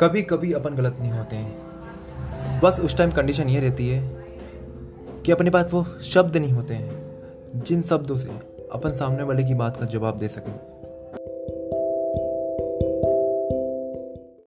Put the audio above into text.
कभी कभी अपन गलत नहीं होते हैं। बस उस टाइम कंडीशन ये रहती है कि अपने पास वो शब्द नहीं होते हैं, जिन शब्दों से अपन सामने वाले की बात का जवाब दे सकें।